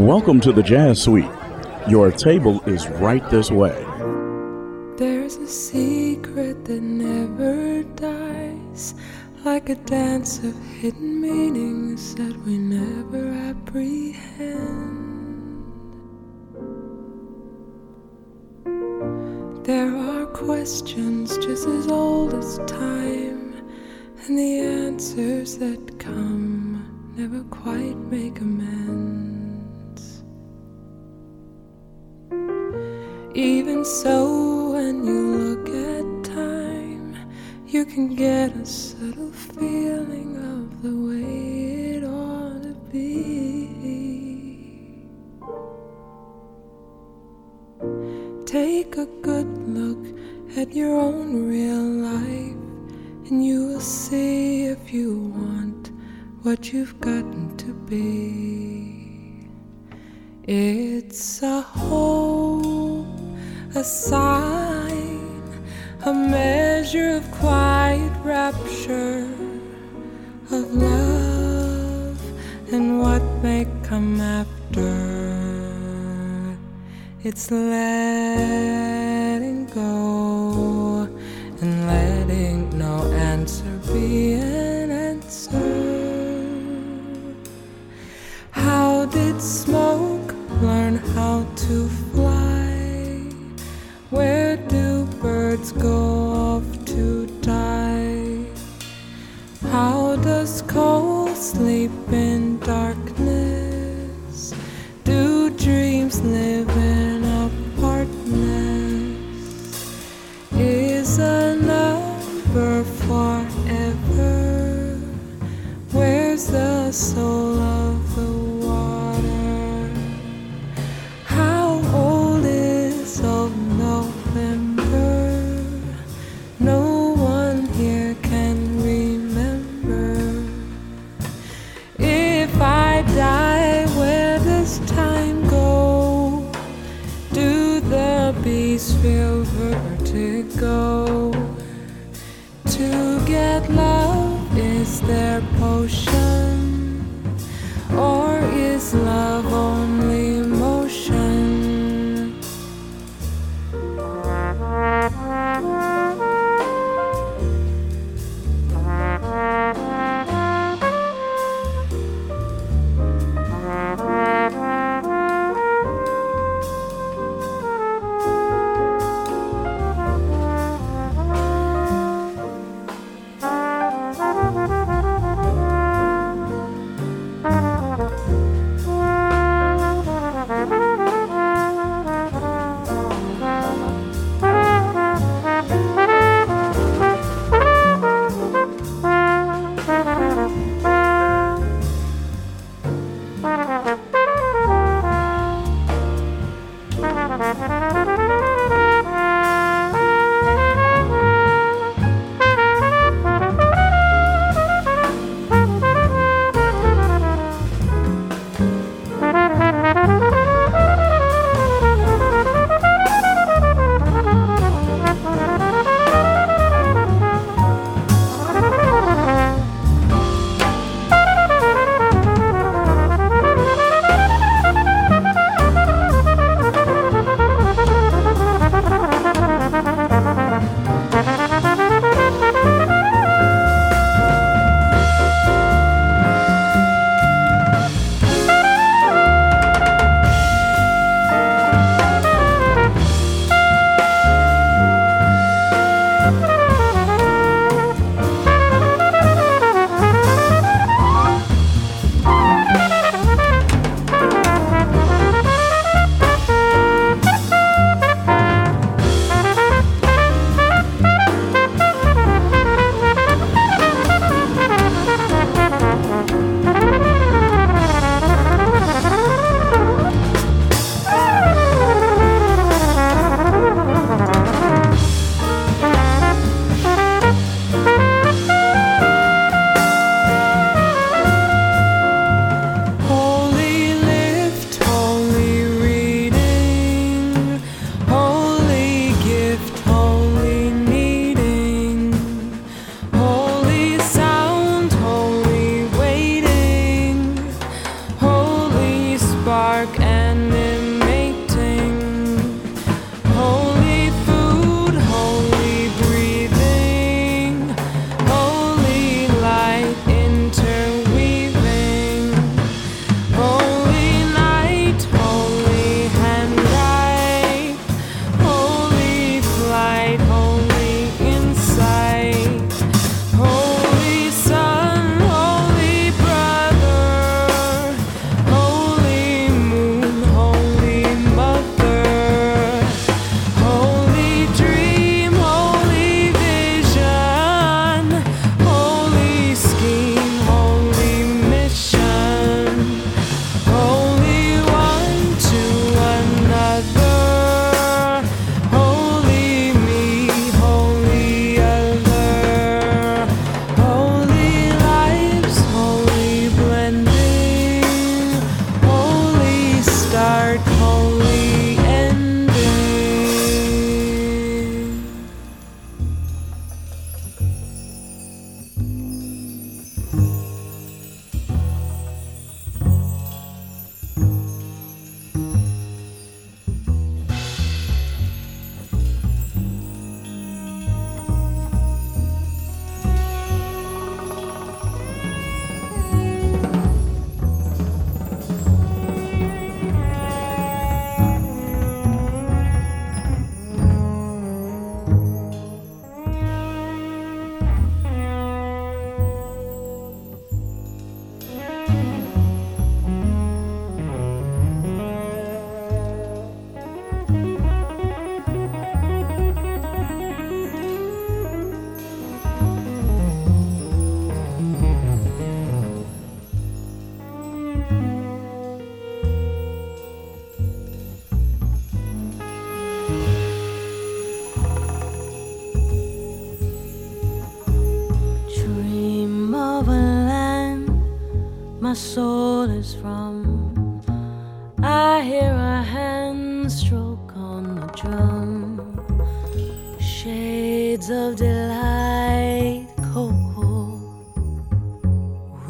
Welcome to the Jazz Suite. Your table is right this way. There's a secret that never dies, like a dance of hidden meanings that we never apprehend. There are questions just as old as time, and the answers that come never quite make amends. Even so, when you look at time, you can get a subtle feeling of the way it ought to be. Take a good look at your own real life, and you will see if you want what you've gotten to be. It's a hope, a sign, a measure of quiet rapture, of love, and what may come after. It's letting go and letting no answer be an answer. How did smoke learn how to? Where do birds go off to die? How does coal sleep in darkness? Do dreams live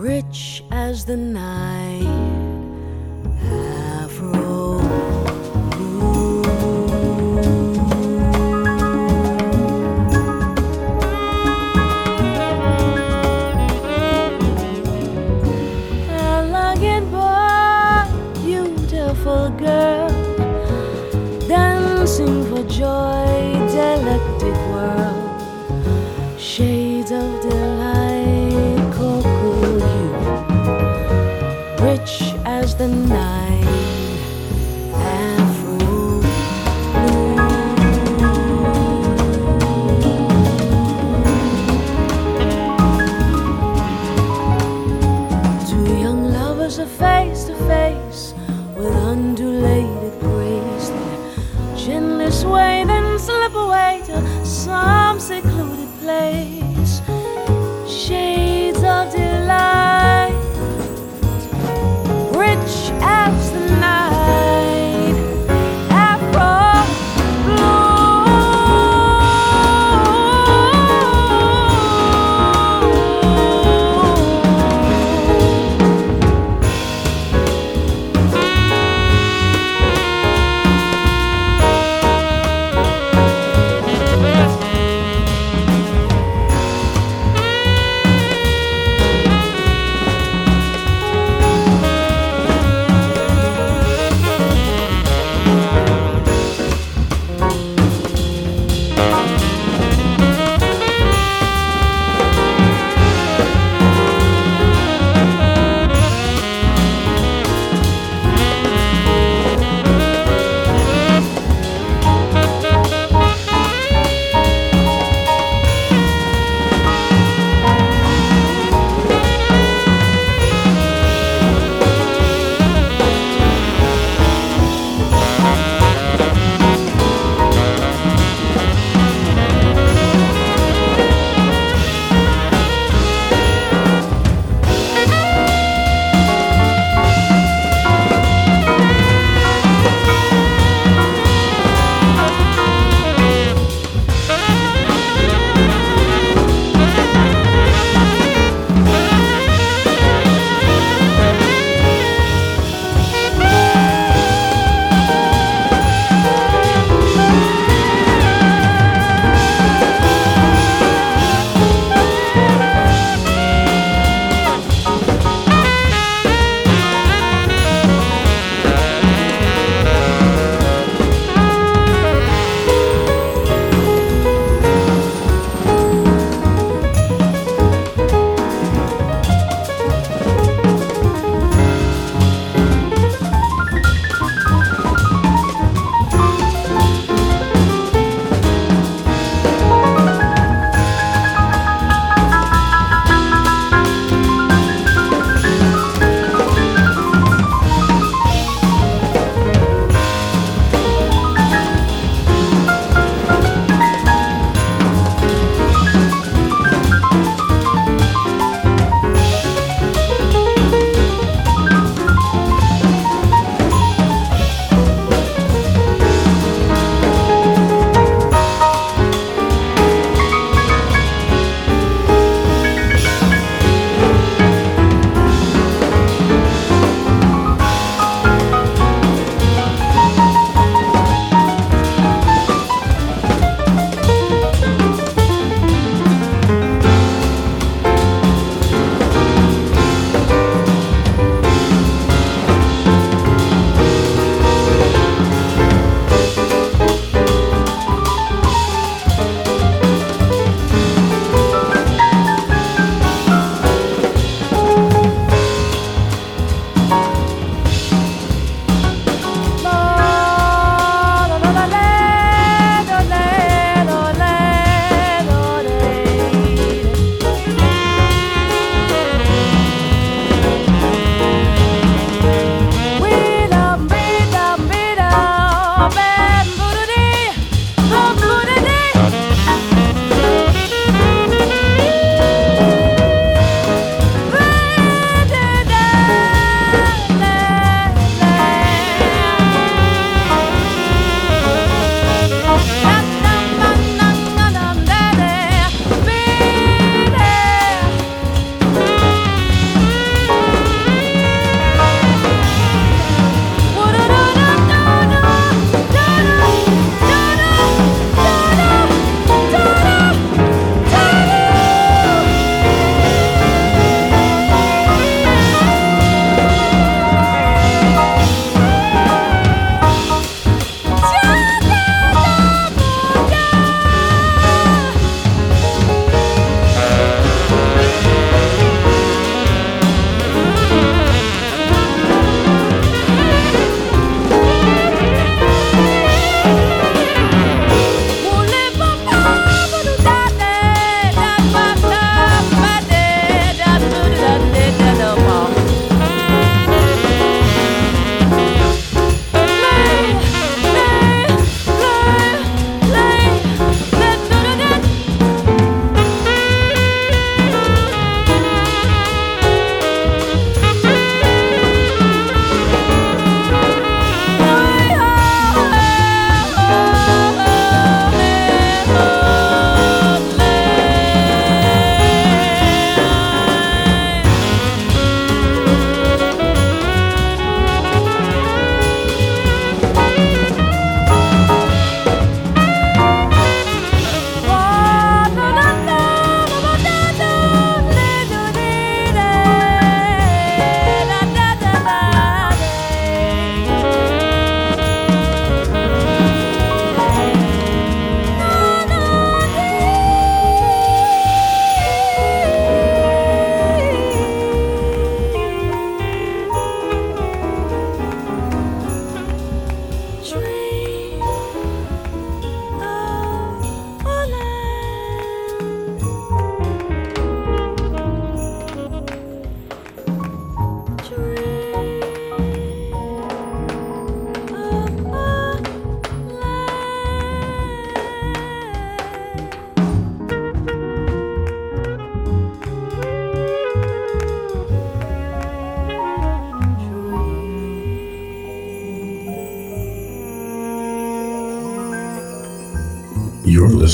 rich as the night.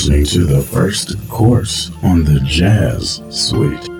Listening to the first course on the Jazz Suite.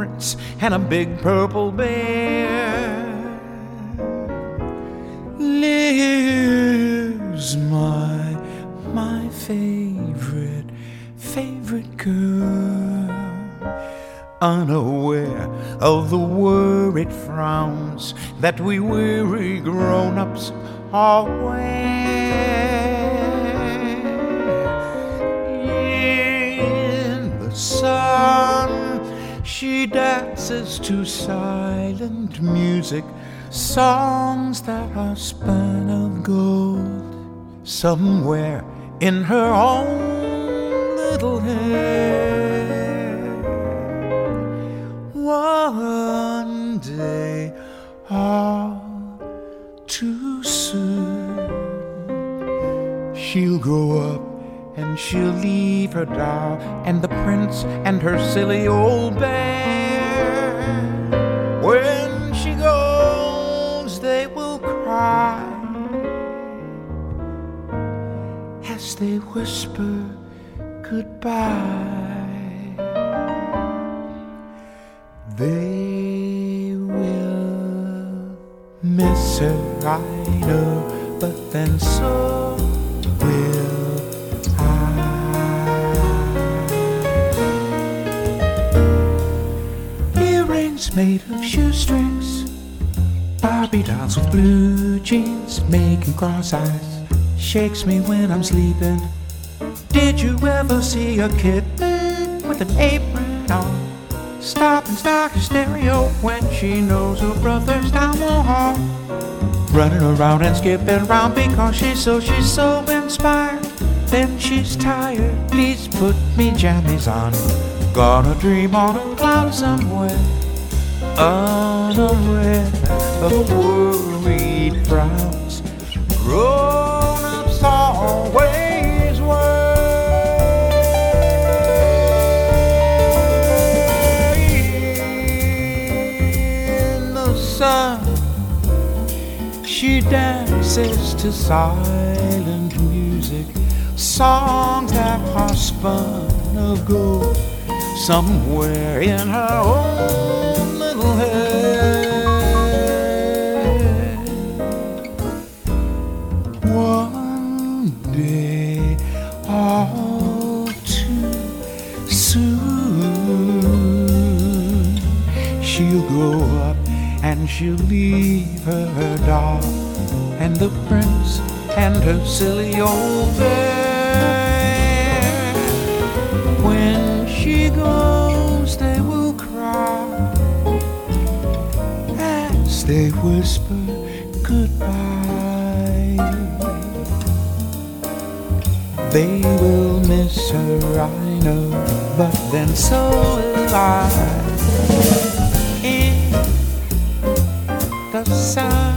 Prince and a big purple bear. Lives my, my favorite, favorite girl, unaware of the worried frowns that we weary grown ups She dances to silent music, songs that are spun of gold. Somewhere in her own little head. One day, all too soon, she'll grow up and she'll leave her doll and the prince and her silly old bear. When she goes, they will cry as they whisper goodbye. They will miss her, I know, but then so cross eyes. Shakes me when I'm sleeping. Did you ever see a kitten with an apron on? Stop and start stereo when she knows her brother's down the hall. Running around and skipping around because she's so, she's so inspired. Then she's tired. Please put me jammies on. Gonna dream on a cloud somewhere unaware of a worried frowns. Dances to silent music, songs that are spun of gold somewhere in her own little head. All too soon, she'll grow up and she'll leave her doll and the prince and her silly old bear. When she goes, they will cry as they whisper goodbye. They will miss her, I know, but then so will I. In the sun,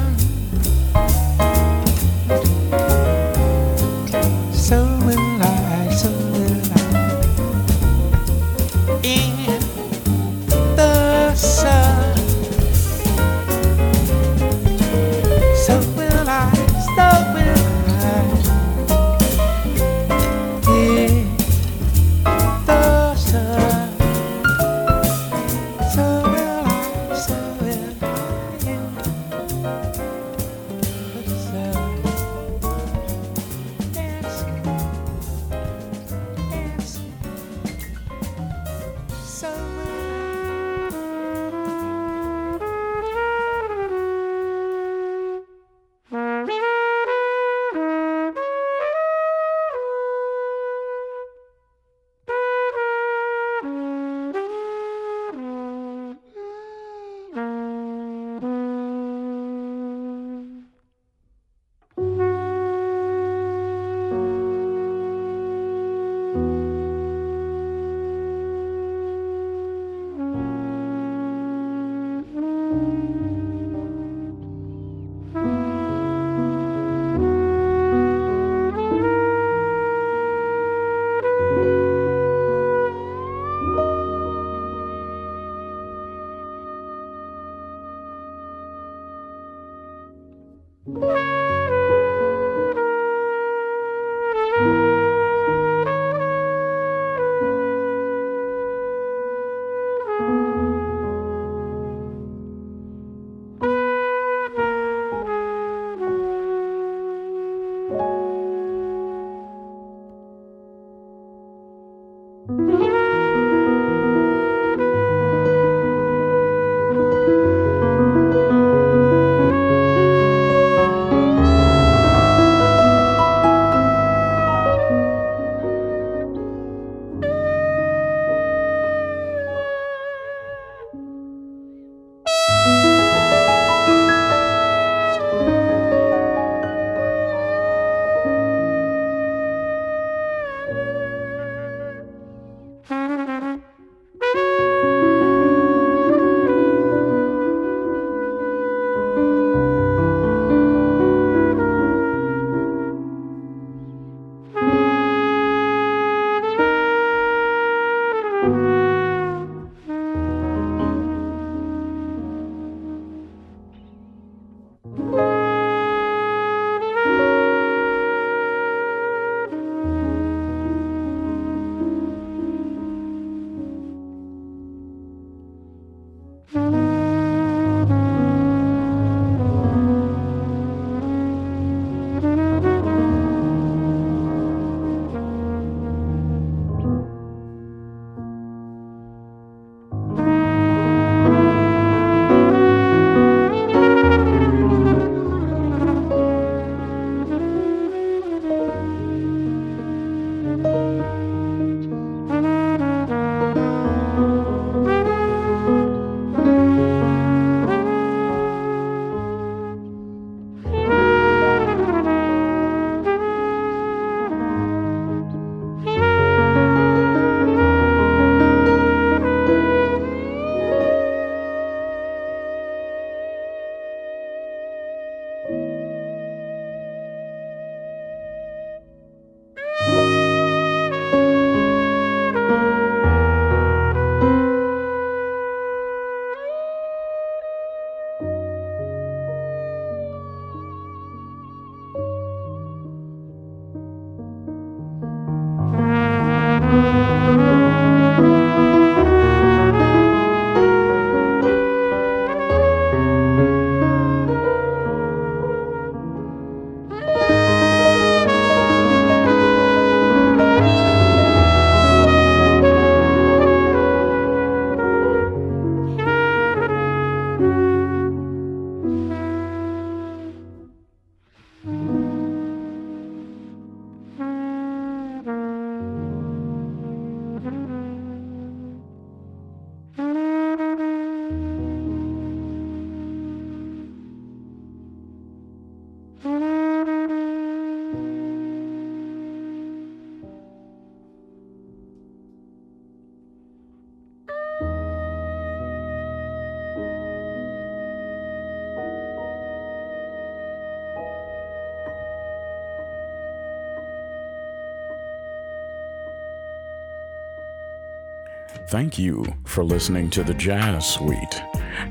Thank you for listening to the Jazz Suite.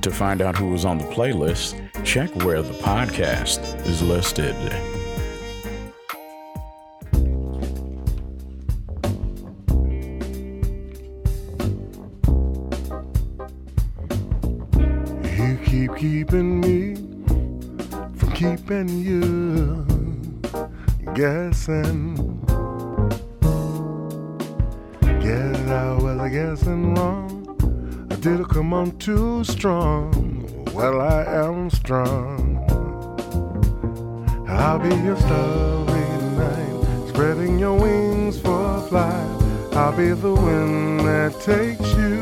To find out who was on the playlist, check where the podcast is listed. Strong? Well, I am strong. I'll be your starry night, spreading your wings for flight. I'll be the wind that takes you.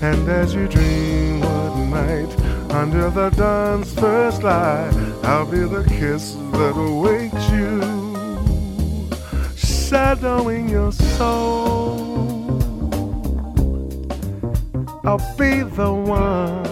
And as you dream one night under the dawn's first light, I'll be the kiss that awakes you, shadowing your soul. I'll be the one.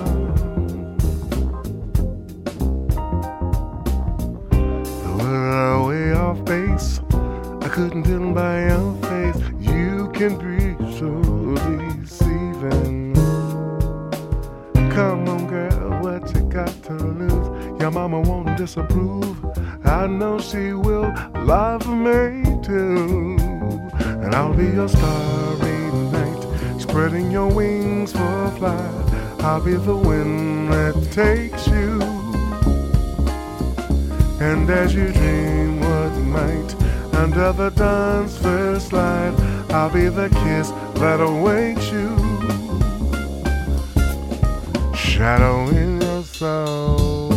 Be the wind that takes you. And as you dream what might under the dawn's first light, I'll be the kiss that awakes you, shadowing your soul.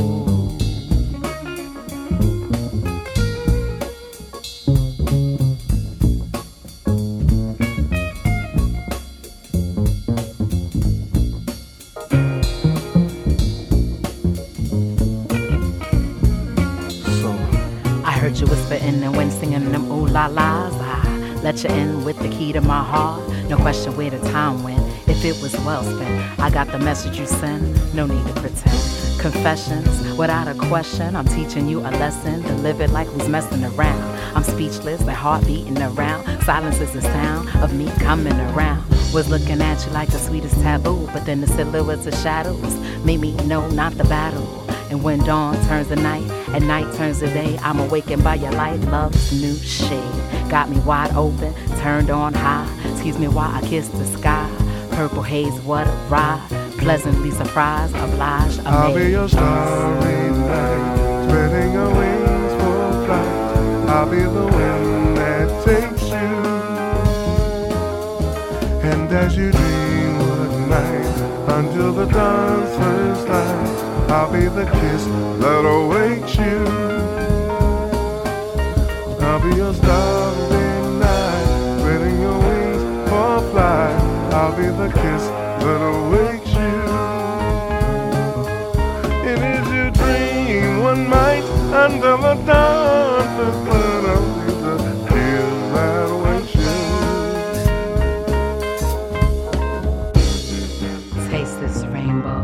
Let in with the key to my heart. No question where the time went. If it was well spent, I got the message you sent. No need to pretend. Confessions without a question. I'm teaching you a lesson it like who's messing around. I'm speechless, my heart beating around. Silence is the sound of me coming around. Was looking at you like the sweetest taboo, but then the silhouettes of shadows made me know not the battle. And when dawn turns to night and night turns to day, I'm awakened by your light, love's new shade. Got me wide open, turned on high. Excuse me while I kiss the sky. Purple haze, what a ride. Pleasantly surprised, obliged, amazed. I'll be your starry night, spreading your wings for flight. I'll be the wind that takes you. And as you dream one night until the dawn's first light, I'll be the kiss that awakes you. I'll be your starry night, spreading your wings for flight. I'll be the kiss that awakes you. It is your dream one night under the dawn. I'll be the kiss that awakes you. Taste this rainbow.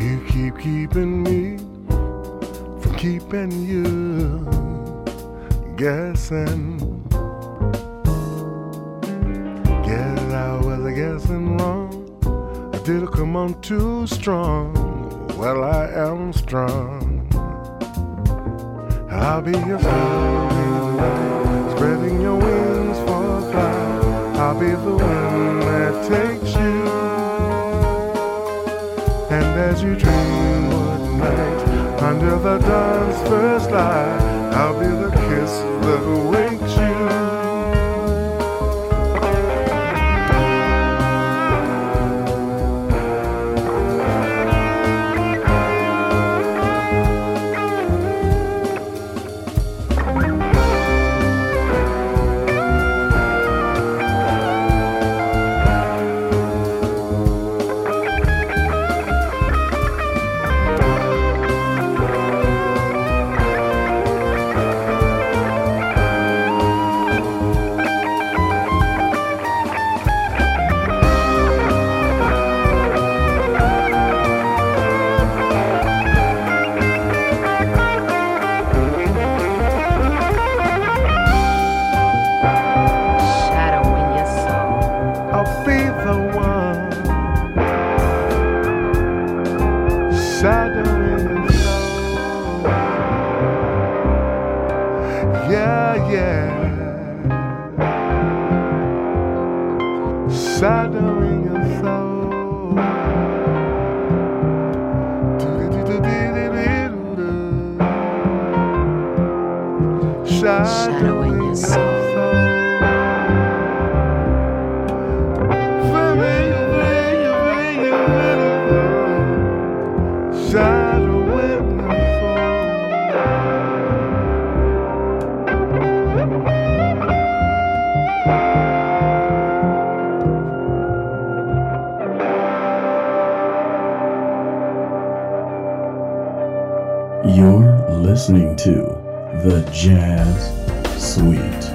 You keep keeping me from keeping you guessing. Get out, was I guessing wrong? I did come on too strong? Well, I am strong. I'll be your starry night, spreading your wings for flight. I'll be the wind that takes you. And as you dream one night under the dawn's first light, I'll be the kiss that The Jazz Suite.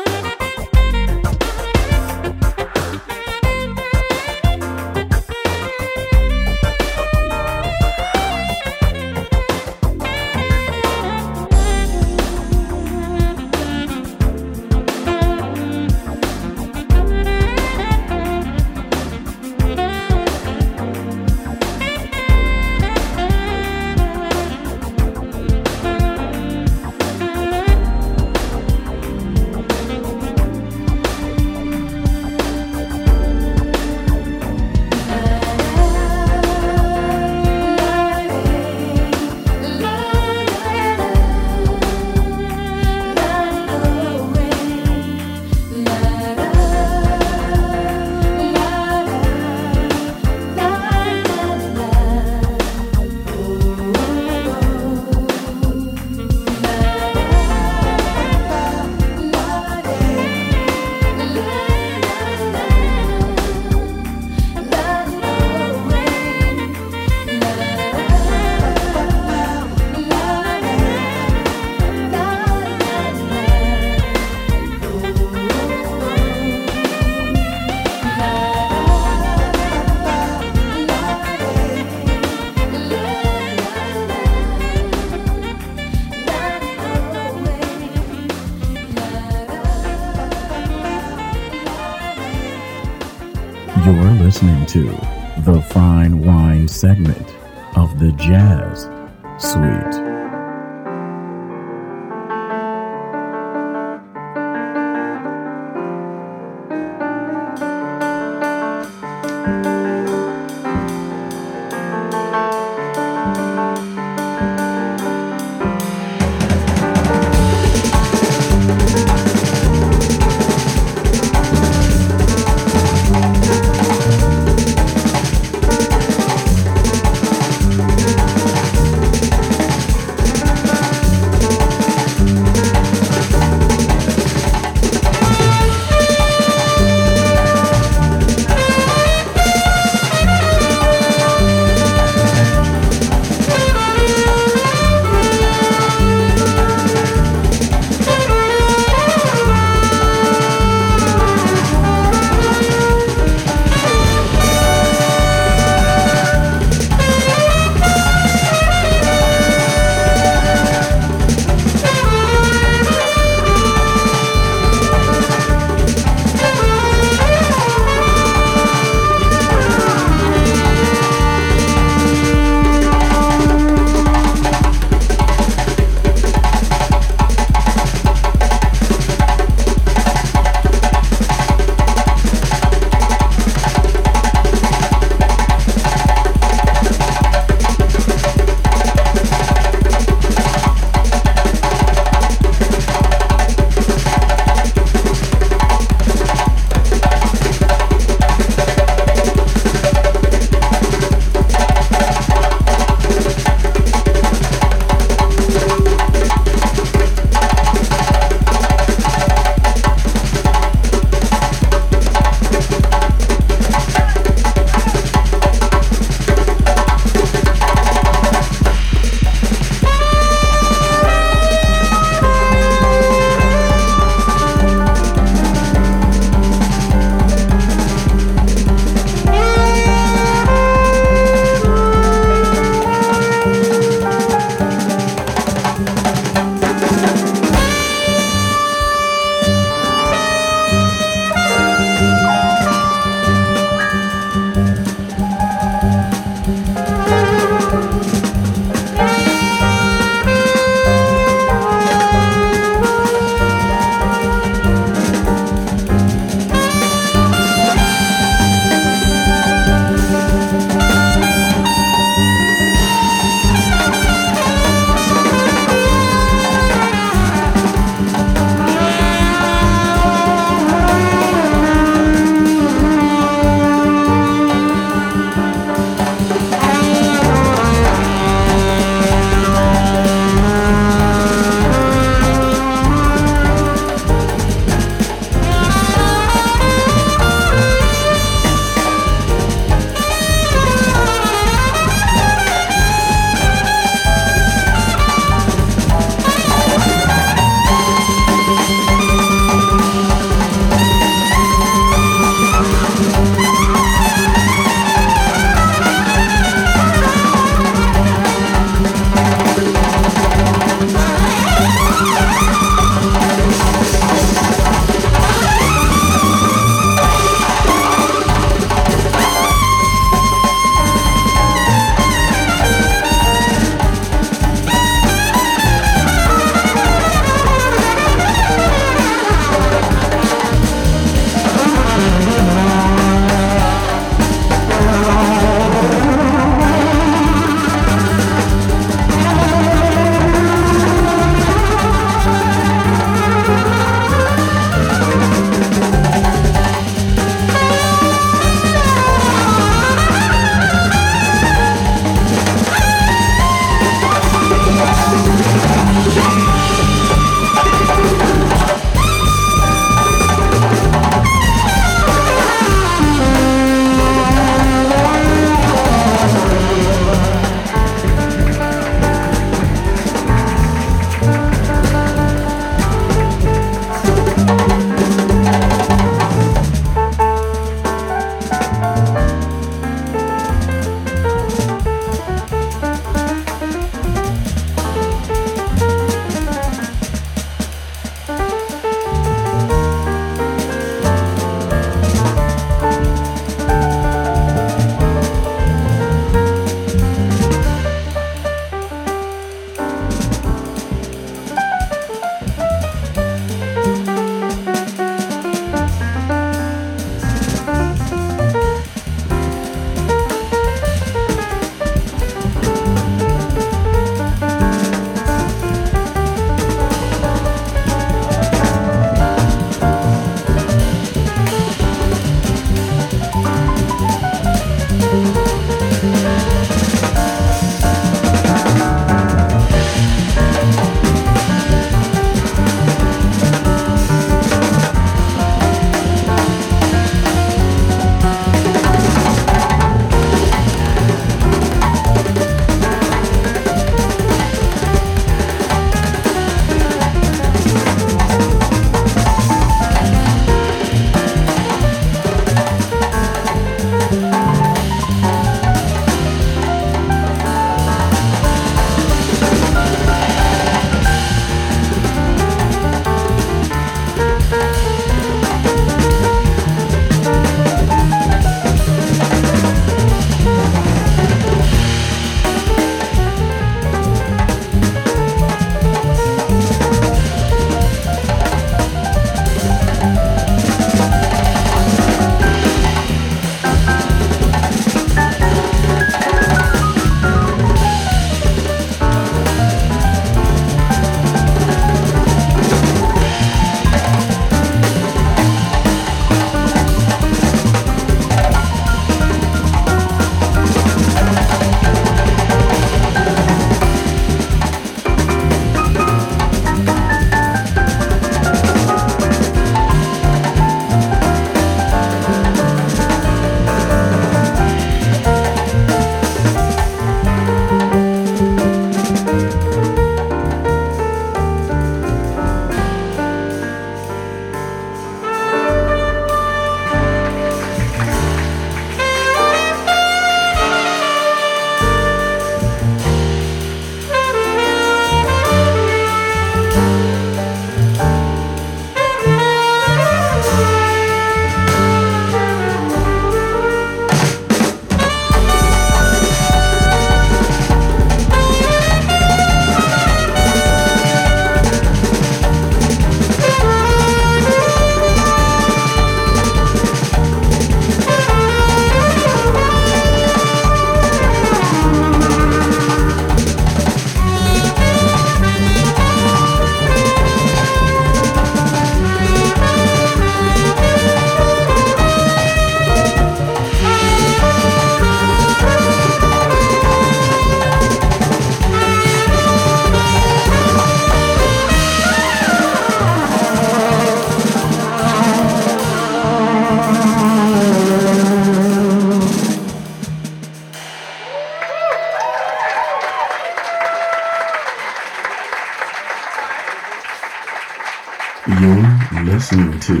You're listening to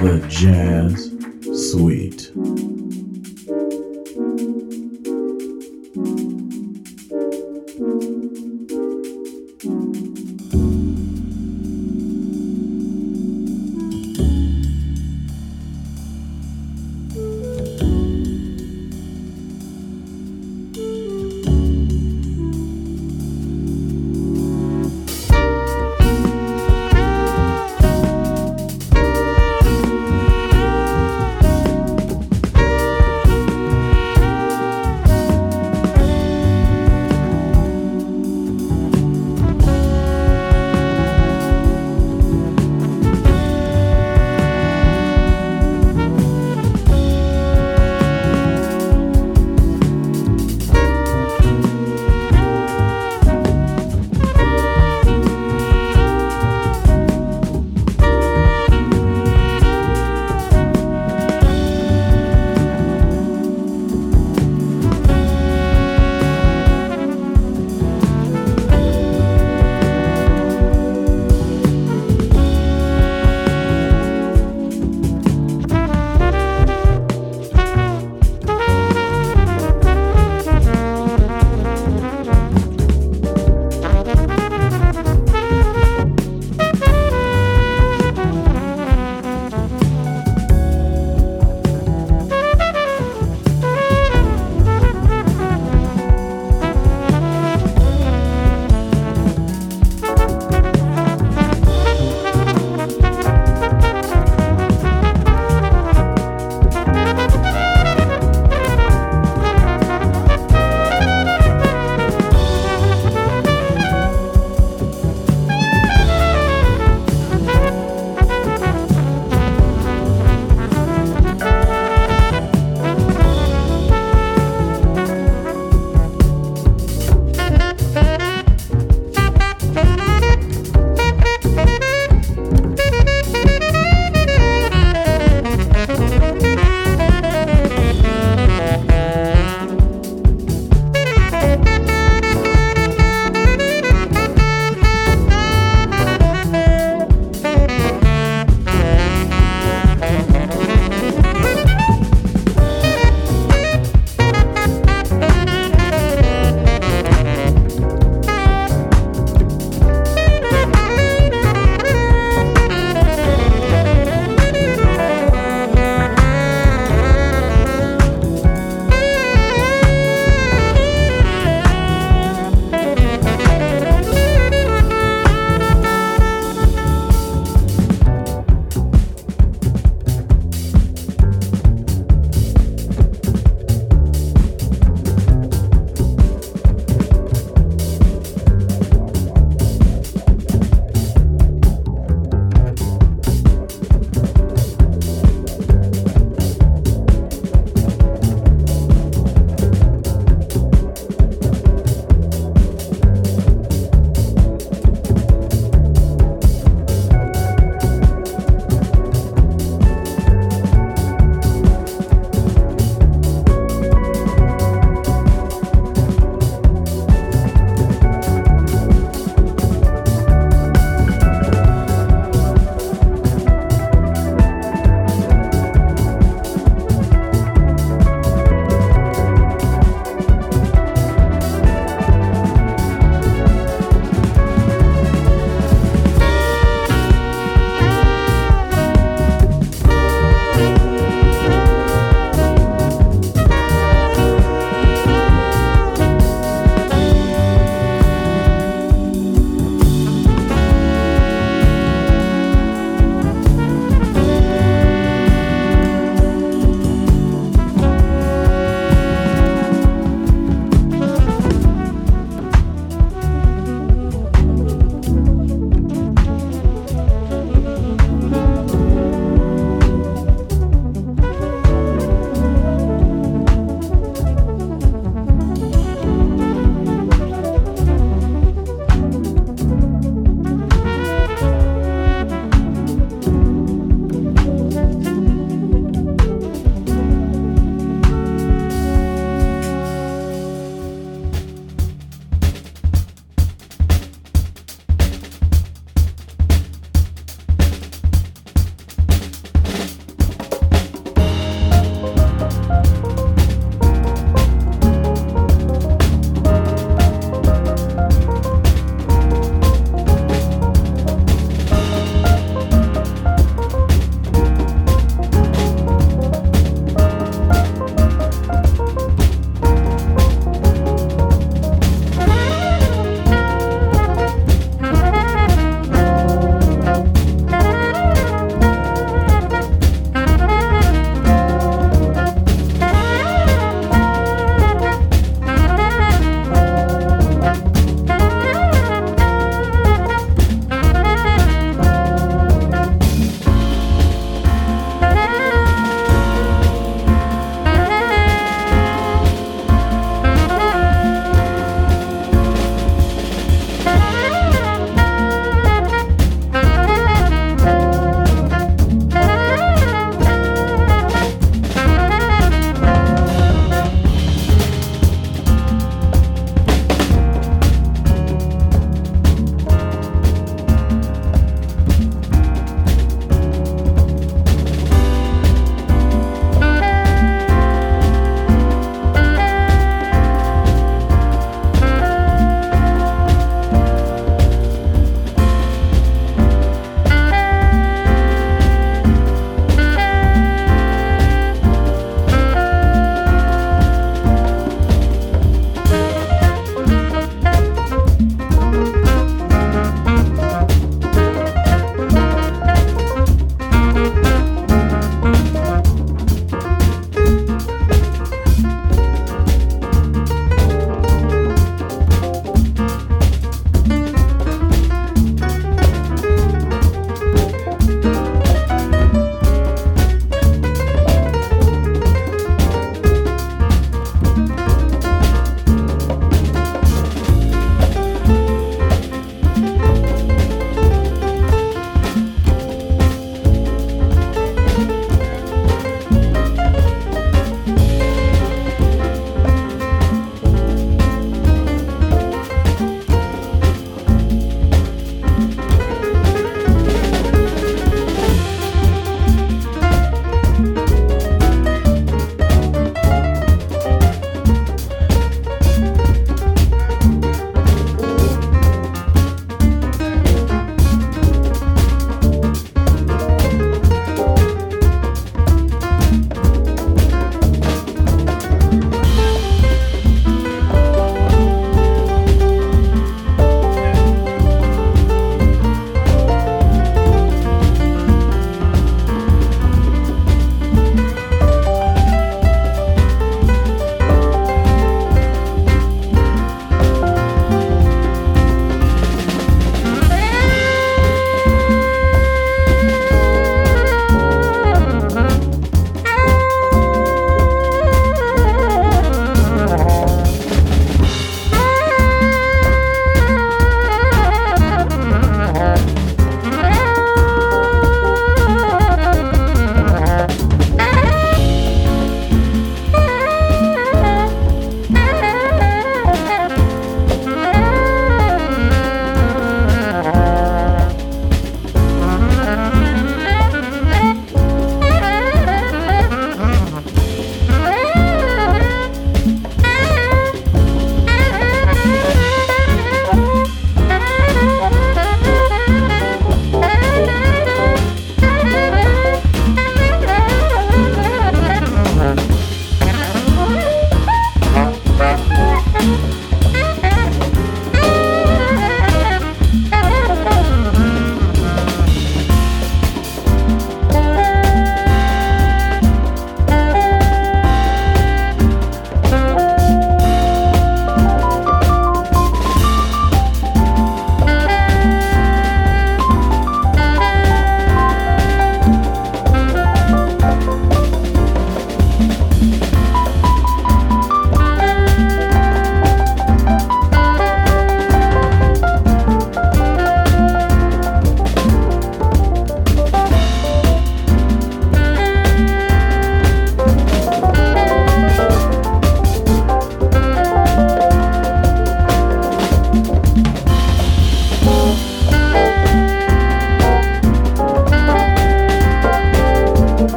The Jazz Suite.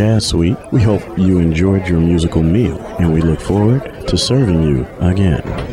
Jazz Suite. We hope you enjoyed your musical meal, and we look forward to serving you again.